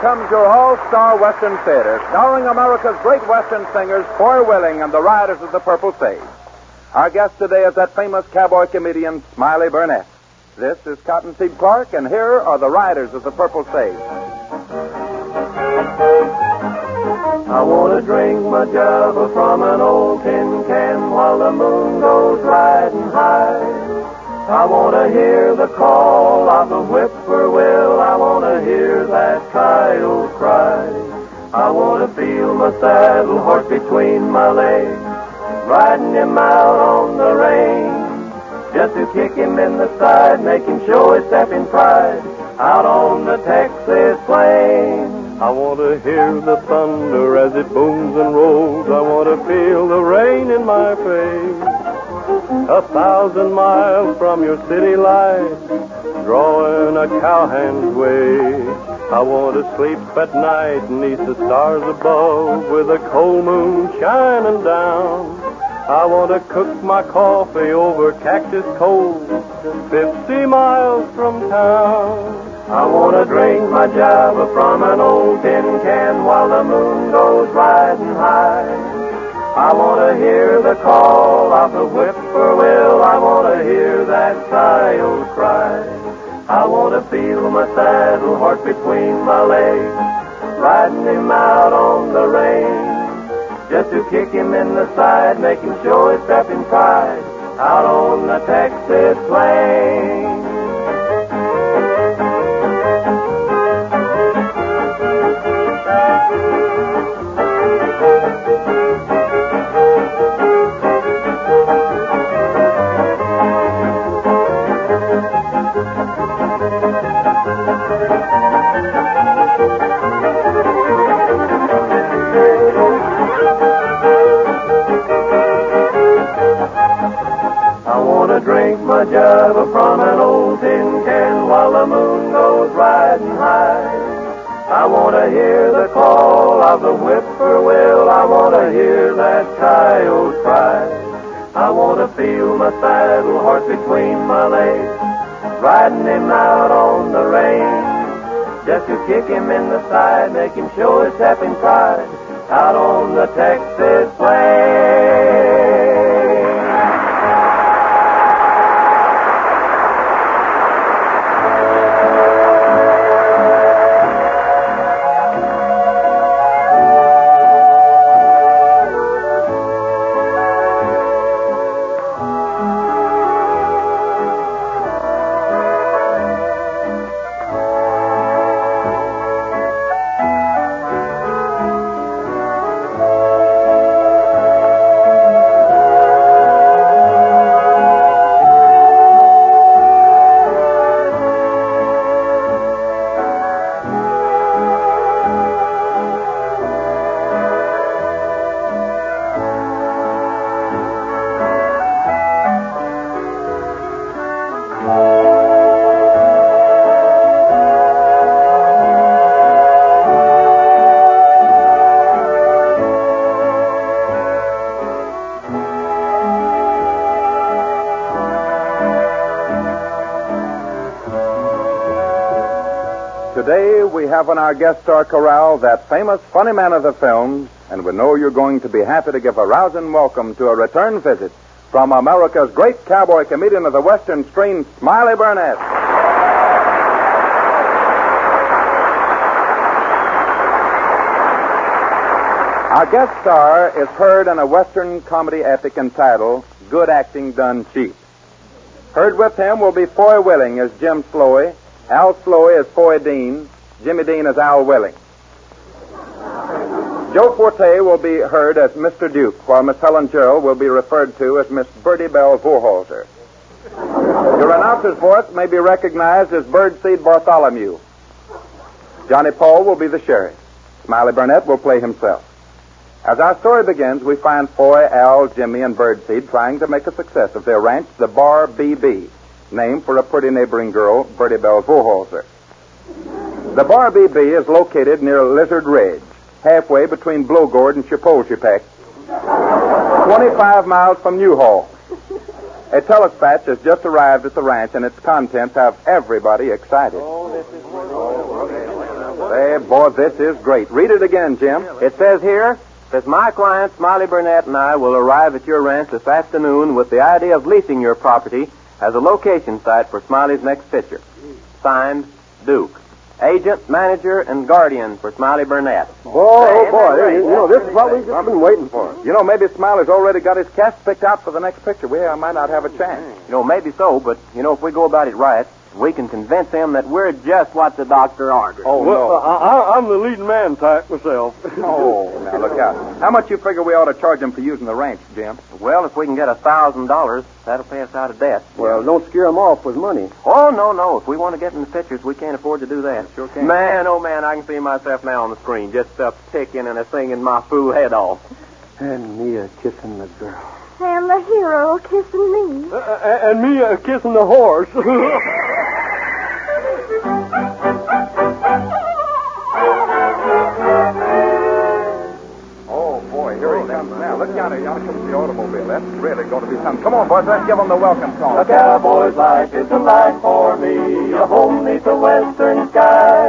Comes your all-star Western Theater, starring America's great Western singers, Foy Willing and the Riders of the Purple Sage. Our guest today is that famous cowboy comedian, Smiley Burnette. This is Cottonseed Clark, and here are the Riders of the Purple Sage. I want to drink my java from an old tin can while the moon goes riding high. I want to hear the call of the whippoorwill. I want to hear that coyote cry. I want to feel my saddle horse between my legs, riding him out on the range. Just to kick him in the side, make him show his stepping pride out on the Texas plain. I want to hear the thunder as it booms and rolls. I want to feel the rain in my face. A thousand miles from your city lights, drawing a cowhand's way. I want to sleep at night neath the stars above with a cold moon shining down. I want to cook my coffee over cactus coals, 50 miles from town. I want to drink my java from an old tin can while the moon goes riding high. I want to hear the call of the whippoorwill. I want to hear that child cry. I want to feel my saddle horse between my legs, riding him out on the range. Just to kick him in the side, make him show his stepping pride out on the Texas plain. Java from an old tin can while the moon goes riding high. I want to hear the call of the whippoorwill. I want to hear that coyote cry. I want to feel my saddle horse between my legs, riding him out on the range. Just to kick him in the side, make him show his stepping pride out on the Texas have on our guest star corral that famous funny man of the film, and we know you're going to be happy to give a rousing welcome to a return visit from America's great cowboy comedian of the Western strain, Smiley Burnette. Our guest star is heard in a Western comedy epic entitled Good Acting Done Cheap. Heard with him will be Foy Willing as Jim Sloey, Al Sloey as Foy Dean, Jimmy Dean as Al Willing. Joe Forte will be heard as Mr. Duke, while Miss Helen Gerald will be referred to as Miss Birdie Bell Vorholzer. Your announcer's voice may be recognized as Birdseed Bartholomew. Johnny Paul will be the sheriff. Smiley Burnette will play himself. As our story begins, we find Foy, Al, Jimmy, and Birdseed trying to make a success of their ranch, the Bar BB, named for a pretty neighboring girl, Birdie Bell Vorholzer. The Bar BB is located near Lizard Ridge, halfway between Blowgourd and Chapultepec, 25 miles from Newhall. A telespatch has just arrived at the ranch, and its contents have everybody excited. Hey, boy, this is great. Read it again, Jim. It says here, says my client, Smiley Burnette, and I will arrive at your ranch this afternoon with the idea of leasing your property as a location site for Smiley's next picture. Signed, Duke. Agent, manager, and guardian for Smiley Burnette. Oh, oh boy, you, you know, this is what we've been waiting for. You know, maybe Smiley's already got his cast picked out for the next picture. We uh, might not have a chance. You know, maybe so, but, you know, if we go about it right, we can convince him that we're just what the doctor ordered. Oh, well, no. uh, I, I'm the leading man type myself. Oh, now look out. How much you figure we ought to charge him for using the ranch, Jim? Well, if we can get a thousand dollars, that'll pay us out of debt. well, don't scare him off with money. Oh, no, no. If we want to get in the pictures, we can't afford to do that. Sure can't. Man, oh, man, I can see myself now on the screen, just a picking and a singing my fool head off. And me a kissing the girl. And the hero kissing me. Uh, uh, and me uh, kissing the horse. Oh, boy, here he comes now. Look yonder, yonder comes the automobile. That's really going to be something. Come on, boys, let's give him the welcome song. A cowboy's life is a life for me, a home neath the western sky.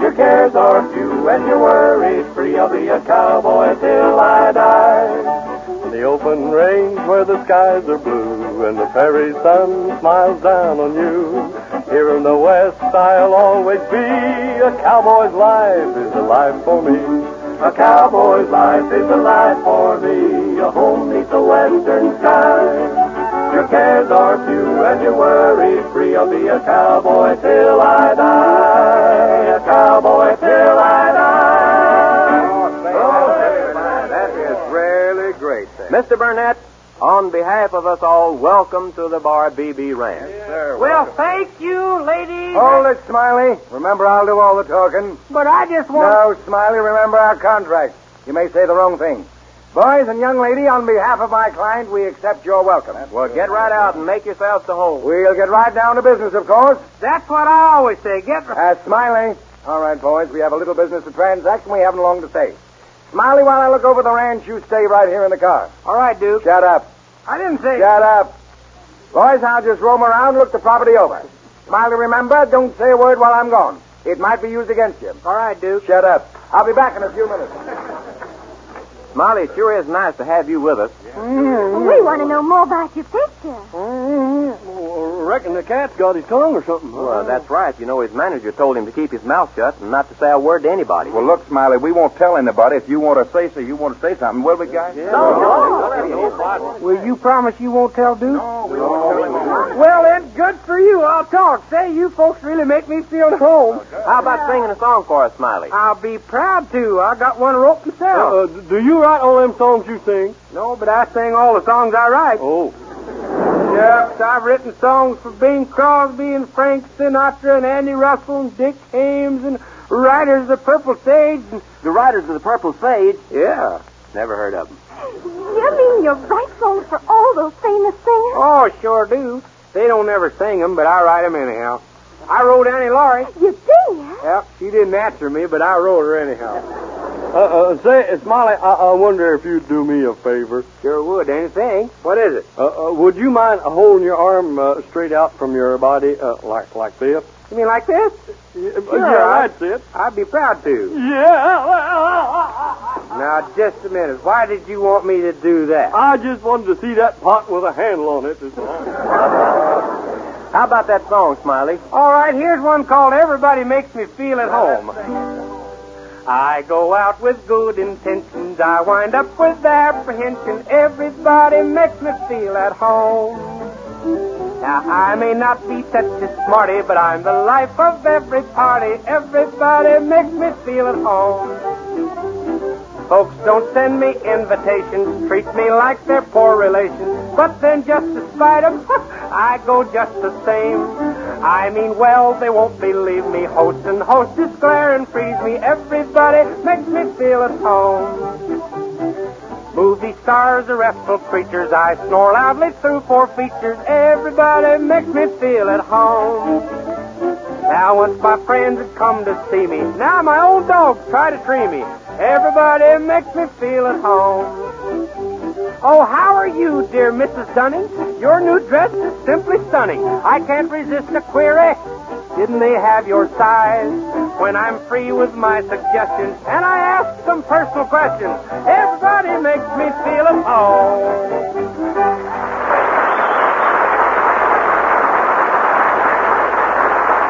Your cares are few and your worries free. I'll be a cowboy till I die. The open range where the skies are blue and the prairie sun smiles down on you. Here in the west I'll always be. A cowboy's life is a life for me. A cowboy's life is a life for me, a home neath the western sky. Your cares are few and your worries free. I'll be a cowboy till I die. A cowboy Mr. Burnette, on behalf of us all, welcome to the Bar BB Ranch. Well, thank you, ladies. Hold it, Smiley. Remember, I'll do all the talking. But I just want. No, Smiley, remember our contract. You may say the wrong thing. Boys and young lady, on behalf of my client, we accept your welcome. Well, get right out and make yourselves to home. We'll get right down to business, of course. That's what I always say. Get. right. Uh, Smiley. All right, boys, we have a little business to transact, and we haven't long to stay. Smiley, while I look over the ranch, you stay right here in the car. All right, Duke. Shut up. I didn't say. Shut up. Boys, I'll just roam around, and look the property over. Smiley, remember, don't say a word while I'm gone. It might be used against you. All right, Duke. Shut up. I'll be back in a few minutes. Smiley, it sure is nice to have you with us. Hmm. We want to know more about your picture. Mmm. Reckon the cat's got his tongue or something. Well, that's right. You know, his manager told him to keep his mouth shut and not to say a word to anybody. Well, look, Smiley, we won't tell anybody. If you want to say so, you want to say something, will we, guys? Will you promise you won't tell Duke? Well, then, good for you. I'll talk. Say, you folks really make me feel at home. How about singing a song for us, Smiley? I'll be proud to. I got one wrote myself. Uh, do you write all them songs you sing? No, but I sing all the songs I write. Oh. Yes, I've written songs for Bing Crosby and Frank Sinatra and Andy Russell and Dick Ames and Riders of the Purple Sage. And, The Riders of the Purple Sage. yeah. Never heard of them. You mean you write songs for all those famous singers? Oh, sure do. They don't ever sing 'em, but I write 'em anyhow. I wrote Annie Laurie. You did? Yep, she didn't answer me, but I wrote her anyhow. Uh, uh, say, Smiley, I, I wonder if you'd do me a favor. Sure would. Anything. What is it? Uh, uh, would you mind holding your arm uh, straight out from your body, uh, like like this? You mean like this? Yeah, Sure, yeah, that's it. I'd be proud to. Yeah. Now, just a minute. Why did you want me to do that? I just wanted to see that pot with a handle on it. How about that song, Smiley? All right, here's one called Everybody Makes Me Feel at Home. I go out with good intentions. I wind up with apprehension. Everybody makes me feel at home. Now, I may not be such a smarty, but I'm the life of every party. Everybody makes me feel at home. Folks don't send me invitations, treat me like they're poor relations. But then, just to spite 'em, I go just the same. I mean, well, they won't believe me. Host and hostess glare and freeze me. Everybody makes me feel at home. Movie stars are restful creatures. I snore loudly through four features. Everybody makes me feel at home. Now once my friends had come to see me. Now my own dogs try to tree me. Everybody makes me feel at home. Oh, how are you, dear Mrs. Dunning? Your new dress is simply stunning. I can't resist a query. Didn't they have your size? When I'm free with my suggestions and I ask some personal questions, everybody makes me feel at home.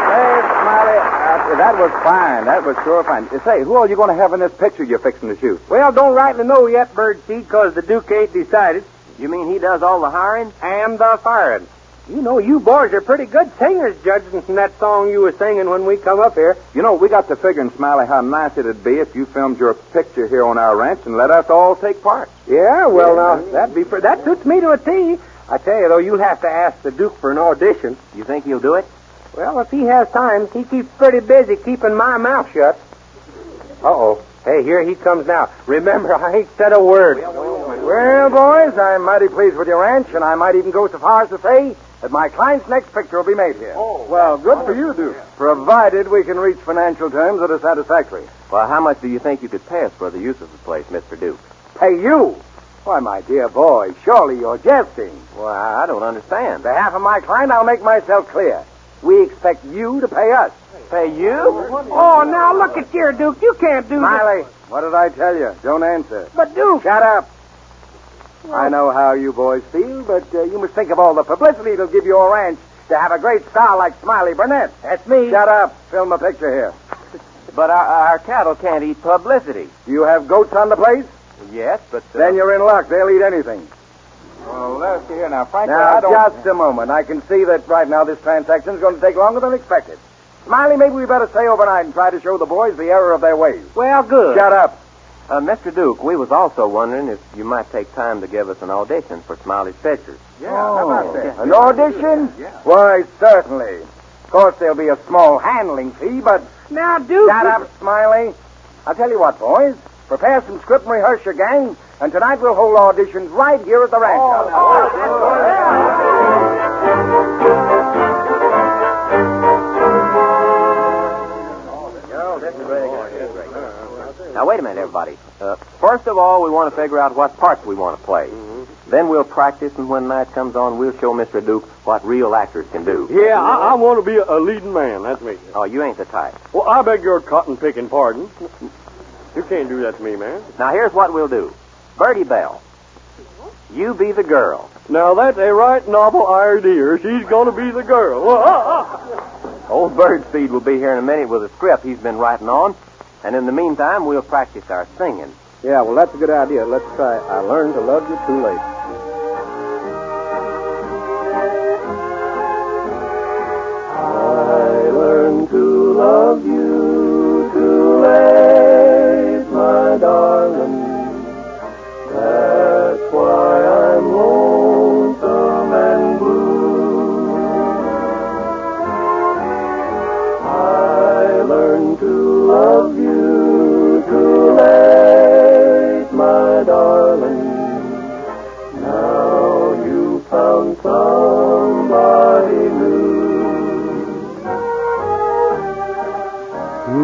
Hey, Smiley, that was fine. That was sure fine. Say, who are you going to have in this picture you're fixing to shoot? Well, don't rightly know yet, Birdseed, because the Duke ain't decided. You mean he does all the hiring? And the firing. You know, you boys are pretty good singers, judging from that song you were singing when we come up here. You know, we got to figuring, Smiley, how nice it'd be if you filmed your picture here on our ranch and let us all take part. Yeah, well, now, that'd be for, that suits me to a T. I tell you, though, you'll have to ask the Duke for an audition. You think he'll do it? Well, if he has time, he keeps pretty busy keeping my mouth shut. Uh-oh. Hey, here he comes now. Remember, I ain't said a word. Well, boys, I'm mighty pleased with your ranch, and I might even go so far as to say that my client's next picture will be made here. Oh. Well, good for you, Duke. Provided we can reach financial terms that are satisfactory. Well, how much do you think you could pay us for the use of the place, Mr. Duke? Pay you? Why, my dear boy, surely you're jesting. Well, I don't understand. On behalf of my client, I'll make myself clear. We expect you to pay us. Pay you? Oh, now look at here, Duke. You can't do Smiley, what did I tell you? Don't answer. But, Duke. Shut up. I know how you boys feel, but uh, you must think of all the publicity it'll give your ranch to have a great star like Smiley Burnette. That's me. Shut up. Film a picture here. But our, our cattle can't eat publicity. Do you have goats on the place? Yes, but. Uh, Then you're in luck. They'll eat anything. Well, let's see here now. Frankly, Now, I don't... just a moment. I can see that right now this transaction is going to take longer than expected. Smiley, maybe we better stay overnight and try to show the boys the error of their ways. Well, good. Shut up. uh, Mr. Duke, we was also wondering if you might take time to give us an audition for Smiley's pictures. Yeah, how about that? Oh. An audition? Yeah. Why, certainly. Of course, there'll be a small handling fee, but Now, Duke. shut up, Smiley. I'll tell you what, boys. Prepare some script and rehearse your gang, and tonight we'll hold auditions right here at the ranch house. Now, wait a minute, everybody. Uh, first of all, we want to figure out what parts we want to play. Then we'll practice, and when night comes on, we'll show Mr. Duke what real actors can do. Yeah, I, I want to be a, a leading man. That's me. Oh, you ain't the type. Well, I beg your cotton picking pardon. You can't do that to me, man. Now, here's what we'll do. Bertie Bell, you be the girl. Now, that's a right novel idea. She's going to be the girl. Old Birdseed will be here in a minute with a script he's been writing on. And in the meantime, we'll practice our singing. Yeah, well, that's a good idea. Let's try I Learned to Love You Too Late. I learned to love you love you too late, my darling. Now you found somebody new.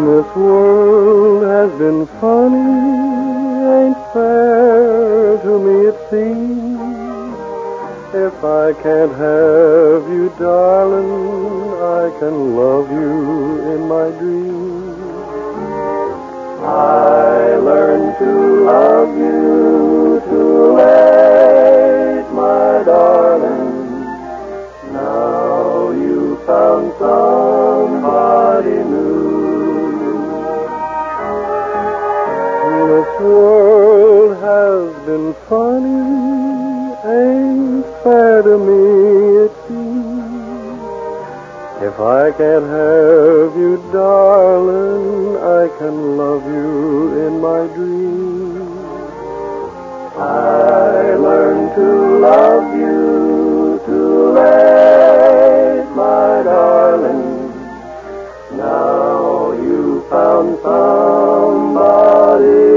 This world has been funny, ain't fair to me it seems. If I can't have you, darling, I can love you in my dreams. I learned to love you too late, my darling. Now you found somebody new. This world has been funny, ain't fair to me. If I can't have you, darling, I can love you in my dreams. I learned to love you too late, my darling. Now you found somebody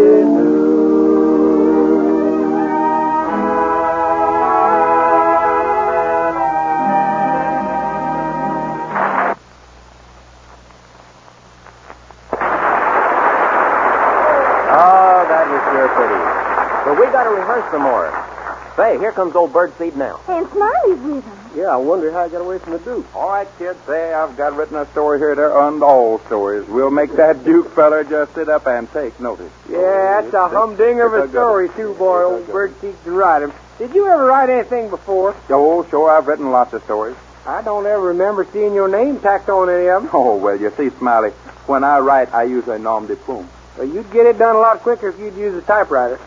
Say, here comes old Birdseed now. And Smiley's with him. Yeah, I wonder how I got away from the Duke. All right, kids, say I've got written a story here to end all stories. We'll make that Duke feller just sit up and take notice. Yeah, that's a humdinger of a It's a good story, too, boy. Old Birdseed can write 'em. Did you ever write anything before? Oh, sure, I've written lots of stories. I don't ever remember seeing your name tacked on any of them. Oh, well, you see, Smiley, when I write, I use a nom de plume. Well, you'd get it done a lot quicker if you'd use a typewriter.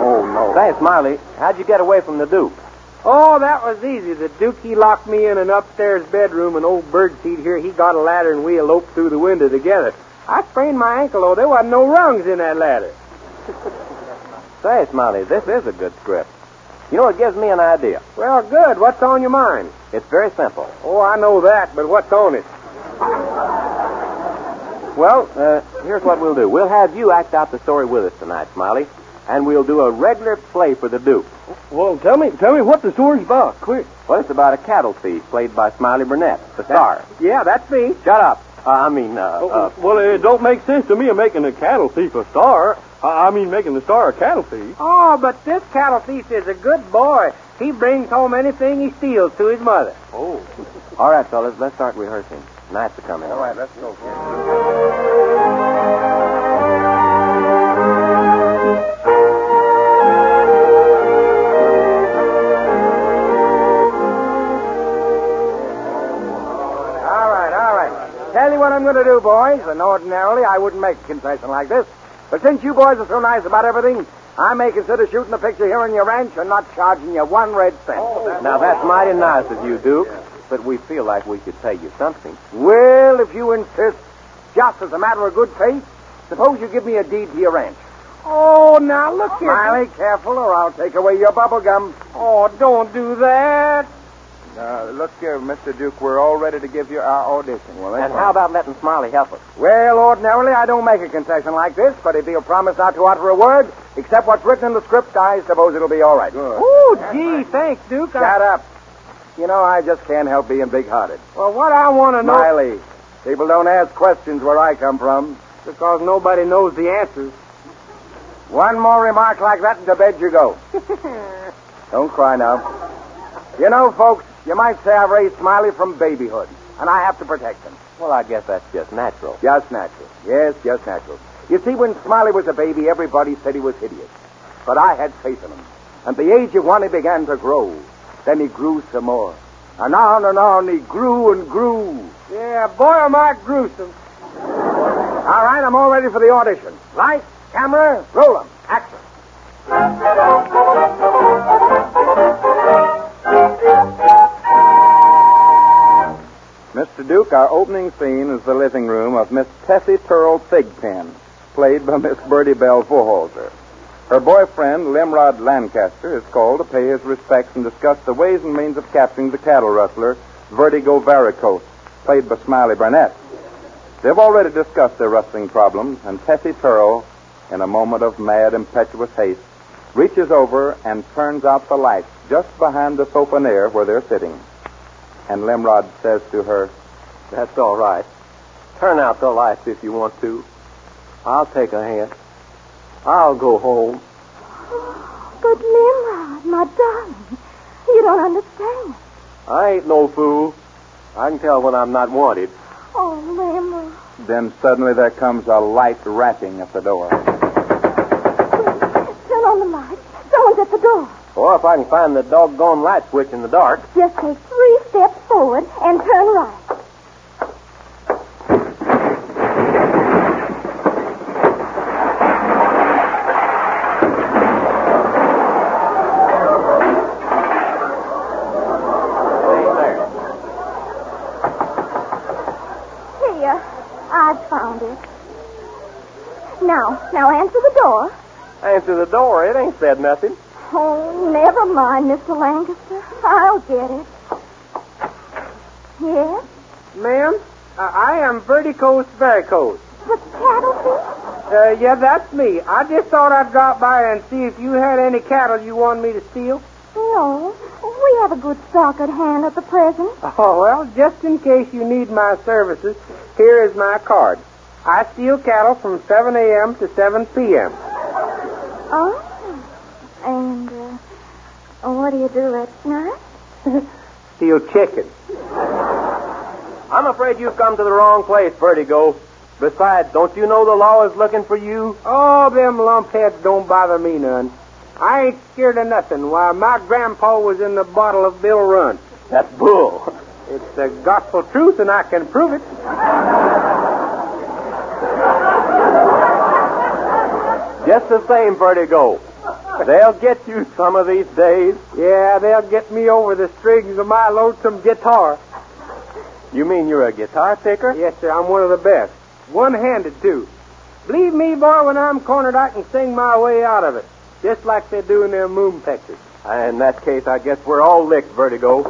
Oh, no. Thanks, Smiley, how'd you get away from the Duke? Oh, that was easy. The Duke, he locked me in an upstairs bedroom, and old Birdseed here, he got a ladder, and we eloped through the window together. I sprained my ankle, though. There wasn't no rungs in that ladder. Thanks, Smiley, this is a good script. You know, it gives me an idea. Well, good. What's on your mind? It's very simple. Oh, I know that, but what's on it? Well, uh, here's what we'll do. We'll have you act out the story with us tonight, Smiley, and we'll do a regular play for the Duke. Well, tell me, tell me what the story's about, quick. Well, it's about a cattle thief played by Smiley Burnette, the star. Yeah, that's me. Shut up. Uh, I mean, uh, uh, well, it don't make sense to me of making a cattle thief a star. I I mean, making the star a cattle thief. Oh, but this cattle thief is a good boy. He brings home anything he steals to his mother. Oh. All right, fellas, let's start rehearsing. Night's a coming. All right, let's go. Right, all right. Tell you what I'm going to do, boys. And ordinarily, I wouldn't make a confession like this. But since you boys are so nice about everything, I may consider shooting the picture here on your ranch and not charging you one red cent. Oh, now, that's mighty nice of you, Duke, but we feel like we should pay you something. Well, if you insist, just as a matter of good faith, suppose you give me a deed to your ranch. Oh, now look here. Smiley, careful, or I'll take away your bubble gum. Oh, don't do that. Uh, look here, Mr. Duke, we're all ready to give you our audition. Well, And how about letting Smiley help us? Well, ordinarily, I don't make a concession like this, but if he'll promise not to utter a word, except what's written in the script, I suppose it'll be all right. Oh, gee, thanks, Duke. I- Shut up. You know, I just can't help being big-hearted. Well, what I want to know... Smiley, people don't ask questions where I come from. Because nobody knows the answers. One more remark like that, and to bed you go. don't cry now. You know, folks, you might say I've raised Smiley from babyhood, and I have to protect him. Well, I guess that's just natural. Just natural. Yes, just natural. You see, when Smiley was a baby, everybody said he was hideous. But I had faith in him. And the age of one, he began to grow. Then he grew some more. And on and on, he grew and grew. Yeah, boy, am I gruesome. All right, I'm all ready for the audition. Light, camera, roll 'em. Action. Mr. Duke, our opening scene is the living room of Miss Tessie Pearl Thigpen, played by Miss Bertie Bell Vorholzer. Her boyfriend, Limrod Lancaster, is called to pay his respects and discuss the ways and means of capturing the cattle rustler, Vertigo Varicose, played by Smiley Burnette. They've already discussed their rustling problems, and Tessie Pearl, in a moment of mad, impetuous haste, reaches over and turns out the lights just behind the sofa near where they're sitting. And Limrod says to her, That's all right. Turn out the lights if you want to. I'll take a hand. I'll go home. But Nimrod, my darling, you don't understand. I ain't no fool. I can tell when I'm not wanted. Oh, Nimrod. Then suddenly there comes a light rapping at the door. Turn on the light. Someone's at the door. Or if I can find the doggone light switch in the dark. Just take three steps forward and turn right. There. Here, I've found it. Now, now answer the door. Answer the door. It ain't said nothing. Oh, never mind, Mr. Lancaster. I'll get it. Yes? Ma'am, uh, I am Verticose Varicose. The cattle thief? Uh, yeah, that's me. I just thought I'd drop by and see if you had any cattle you wanted me to steal. No. We have a good stock at hand at the present. Oh, well, just in case you need my services, here is my card. I steal cattle from 7 a.m. to 7 p.m. Oh. And, uh, what do you do at night? steal chicken. I'm afraid you've come to the wrong place, Vertigo. Besides, don't you know the law is looking for you? Oh, them lumpheads don't bother me none. I ain't scared of nothing. Why, my grandpa was in the bottle of Bill Runt. That's bull. It's the gospel truth, and I can prove it. Just the same, Vertigo. They'll get you some of these days. Yeah, they'll get me over the strings of my lonesome guitar. You mean you're a guitar picker? Yes, sir, I'm one of the best. One-handed, too. Believe me, boy, when I'm cornered, I can sing my way out of it. Just like they do in their moon pictures. In that case, I guess we're all licked, Vertigo.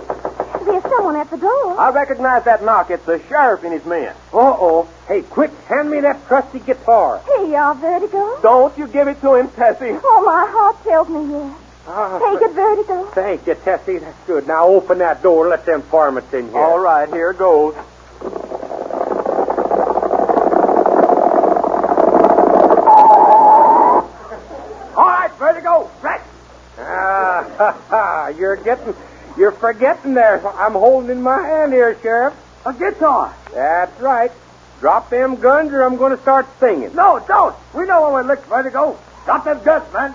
There's someone at the door. I recognize that knock. It's the sheriff and his men. Uh-oh. Hey, quick, hand me that trusty guitar. Here you are, Vertigo. Don't you give it to him, Tessie. Oh, my heart tells me yes. Ah, Take it, Vertigo. Thank you, Tessie. That's good. Now open that door and let them varmints in here. All right, here goes. All right, Vertigo. Right. Ah, ha, ha. You're getting, you're forgetting there. I'm holding in my hand here, Sheriff. A guitar. That's right. Drop them guns or I'm going to start singing. No, don't. We know where we're licked, Vertigo. Drop them guns, man.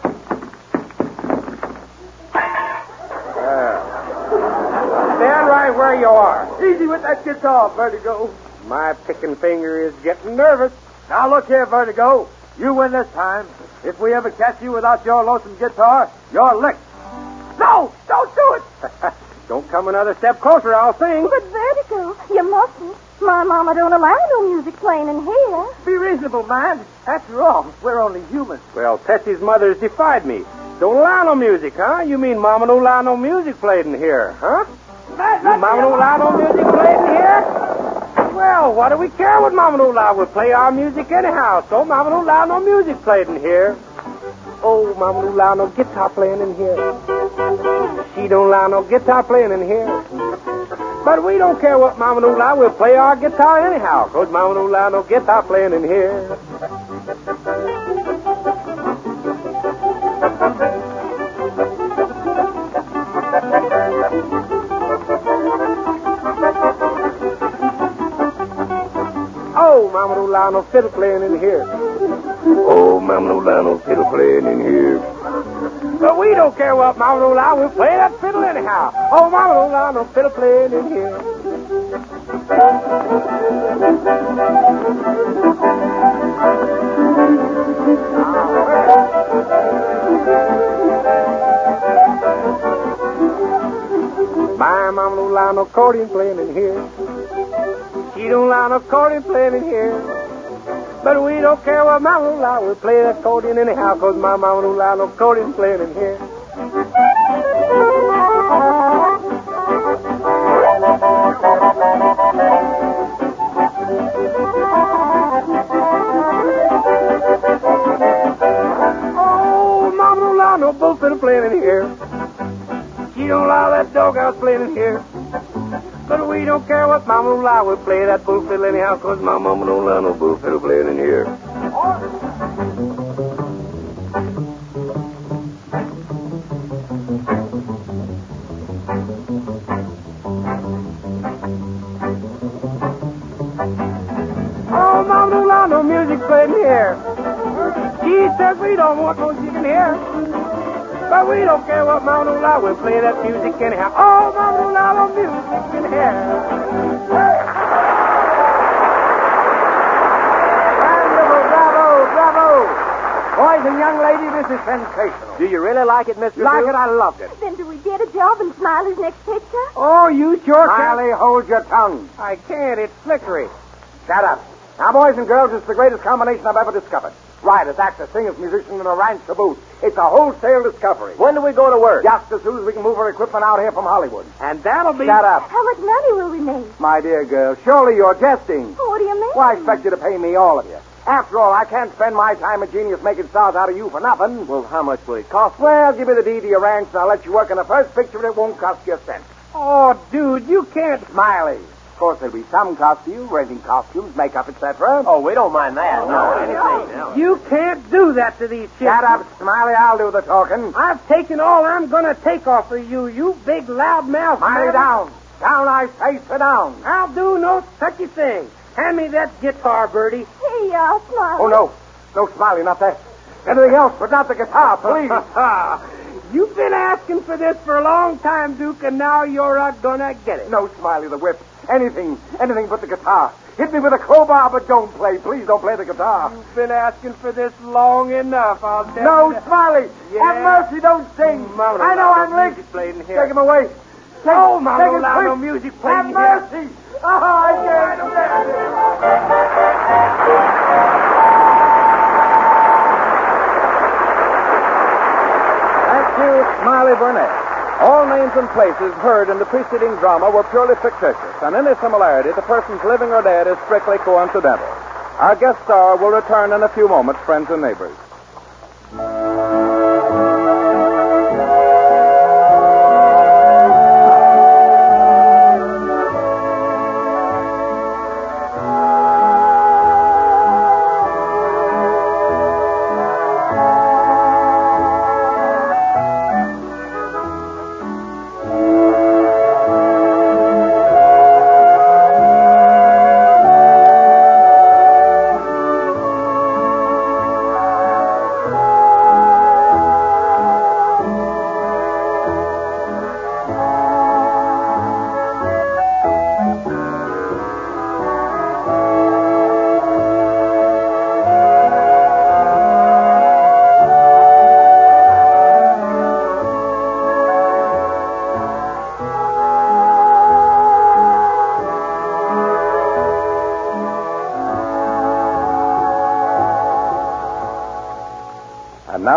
Stand right where you are. Easy with that guitar, Vertigo. My picking finger is getting nervous. Now look here, Vertigo. You win this time. If we ever catch you without your lonesome guitar, you're licked. No, don't do it. Don't come another step closer, I'll sing. But, Vertigo, you mustn't. My mama don't allow no music playing in here. Be reasonable, man. After all, we're only human. Well, Tessie's mother's defied me. Don't allow no music, huh? You mean Mama don't allow no music played in here, huh? You Mama don't allow no music played in here? Well, what do we care what Mama don't allow? We'll play our music anyhow, so Mama don't allow no music played in here. Oh, Mama don't allow no guitar playing in here. She don't allow no guitar playing in here. But we don't care what Mama don't allow. We'll play our guitar anyhow, 'cause Mama don't allow no guitar playing in here. Oh, Mama don't allow no fiddle playing in here. Oh, Mama no fiddle playing in here. But we don't care what Mama don't. We'll play that fiddle anyhow. Oh, Mama no fiddle playing in here. My mama don't allow no accordion playing in here. She don't allow no accordion playing in here. But we don't care what mama allow. We'll play that accordion anyhow, 'cause my mama allow no accordion playing in here. Oh, mama allow no bullfiddle playing in here. She don't allow that doghouse playing in here. Don't care what mama don't allow. We'll play that bullfiddle anyhow, 'cause my mama don't allow no bullfiddle playing in here. Oh, mama don't allow no music playing here. She says we don't want no in here. But we don't care what Mama don't. We'll play that music anyhow. Oh, Mama don't music in here. Wonderful, bravo, bravo. Boys and young ladies, this is sensational. Do you really like it, Mr. Like Duke? it, I loved it. Then do we get a job in Smiley's next picture? Oh, you sure can. Riley, hold your tongue. I can't. It's flickery. Shut up. Now, boys and girls, it's the greatest combination I've ever discovered. Writers, actors, singers, musicians, and a ranch to boot. It's a wholesale discovery. When do we go to work? Just as soon as we can move our equipment out here from Hollywood. And that'll be. Shut up. How much money will we make? My dear girl, surely you're jesting. Oh, what do you mean? Why, I expect you to pay me all of you. After all, I can't spend my time and genius making stars out of you for nothing. Well, how much will it cost? Well, give me the deed to your ranch, and I'll let you work in the first picture, and it won't cost you a cent. Oh, dude, you can't. Smiley. Of course, there'll be some costume, renting costumes, makeup, etc. Oh, we don't mind that. No, anything. You can't do that to these chicks. Shut up, Smiley. I'll do the talking. I've taken all I'm going to take off of you, you big loud loudmouth. Smiley, man. down. Down, I say, sit down. I'll do no such a thing. Hand me that guitar, Bertie. Here, Smiley. Oh, no. No, Smiley, not that. Anything else, but not the guitar, please. You've been asking for this for a long time, Duke, and now you're uh, gonna get it. no, Smiley, the whip. Anything, anything but the guitar. Hit me with a crowbar, but don't play. Please don't play the guitar. You've been asking for this long enough, I'll tell No. Smiley. Yeah. Have mercy, don't sing. Mm, Mama, I know I'm no licked. music played in here. Take him away. Take, Oh, Mama, take him now, no music played Have in here. mercy. Oh, I can't oh, stand it. Thank you, Smiley Burnette. All names and places heard in the preceding drama were purely fictitious, and any similarity to persons living or dead is strictly coincidental. Our guest star will return in a few moments, friends and neighbors.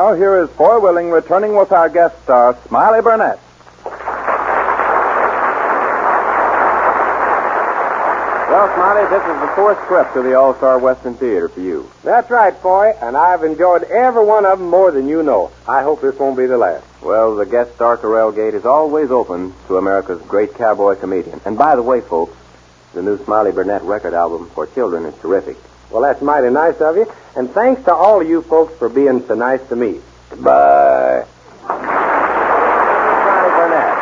Now here is Foy Willing returning with our guest star, Smiley Burnette. Well, Smiley, this is the fourth trip to the All Star Western Theater for you. That's right, Foy, and I've enjoyed every one of them more than you know. I hope this won't be the last. Well, the guest star Corral Gate is always open to America's great cowboy comedian. And by the way, folks, the new Smiley Burnette record album for children is terrific. Well, that's mighty nice of you, and thanks to all of you folks for being so nice to me. Bye. Smiley Burnette.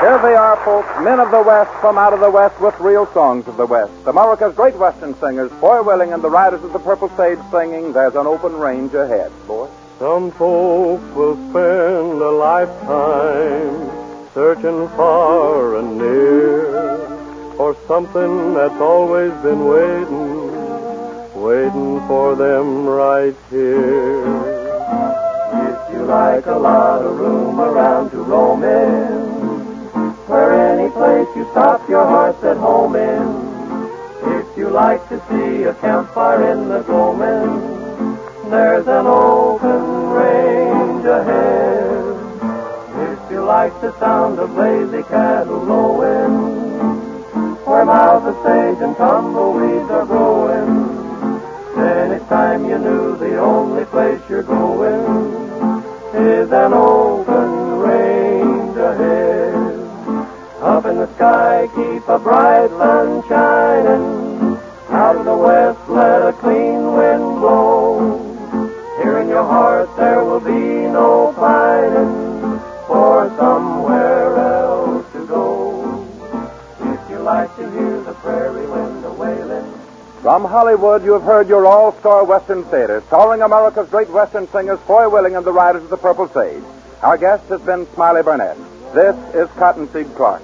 Here they are, folks, men of the West from out of the West with real songs of the West. America's great Western singers, Foy Willing and the Riders of the Purple Sage singing There's an Open Range Ahead. Boy. Some folks will spend a lifetime searching far and near for something that's always been waiting, waiting for them right here. If you like a lot of room around to roam in, where any place you stop your heart's at home in. If you like to see a campfire in the gloaming, there's an open range ahead. If you like the sound of lazy cattle lowing, where mouths of sage and tumbleweeds are growing, then it's time you knew the only place you're going is an open range ahead. Up in the sky, keep a bright sun shining. Out of the west, let a clean wind From Hollywood, you have heard your all-star Western Theater, starring America's great Western singers, Foy Willing and the Riders of the Purple Sage. Our guest has been Smiley Burnette. This is Cottonseed Clark.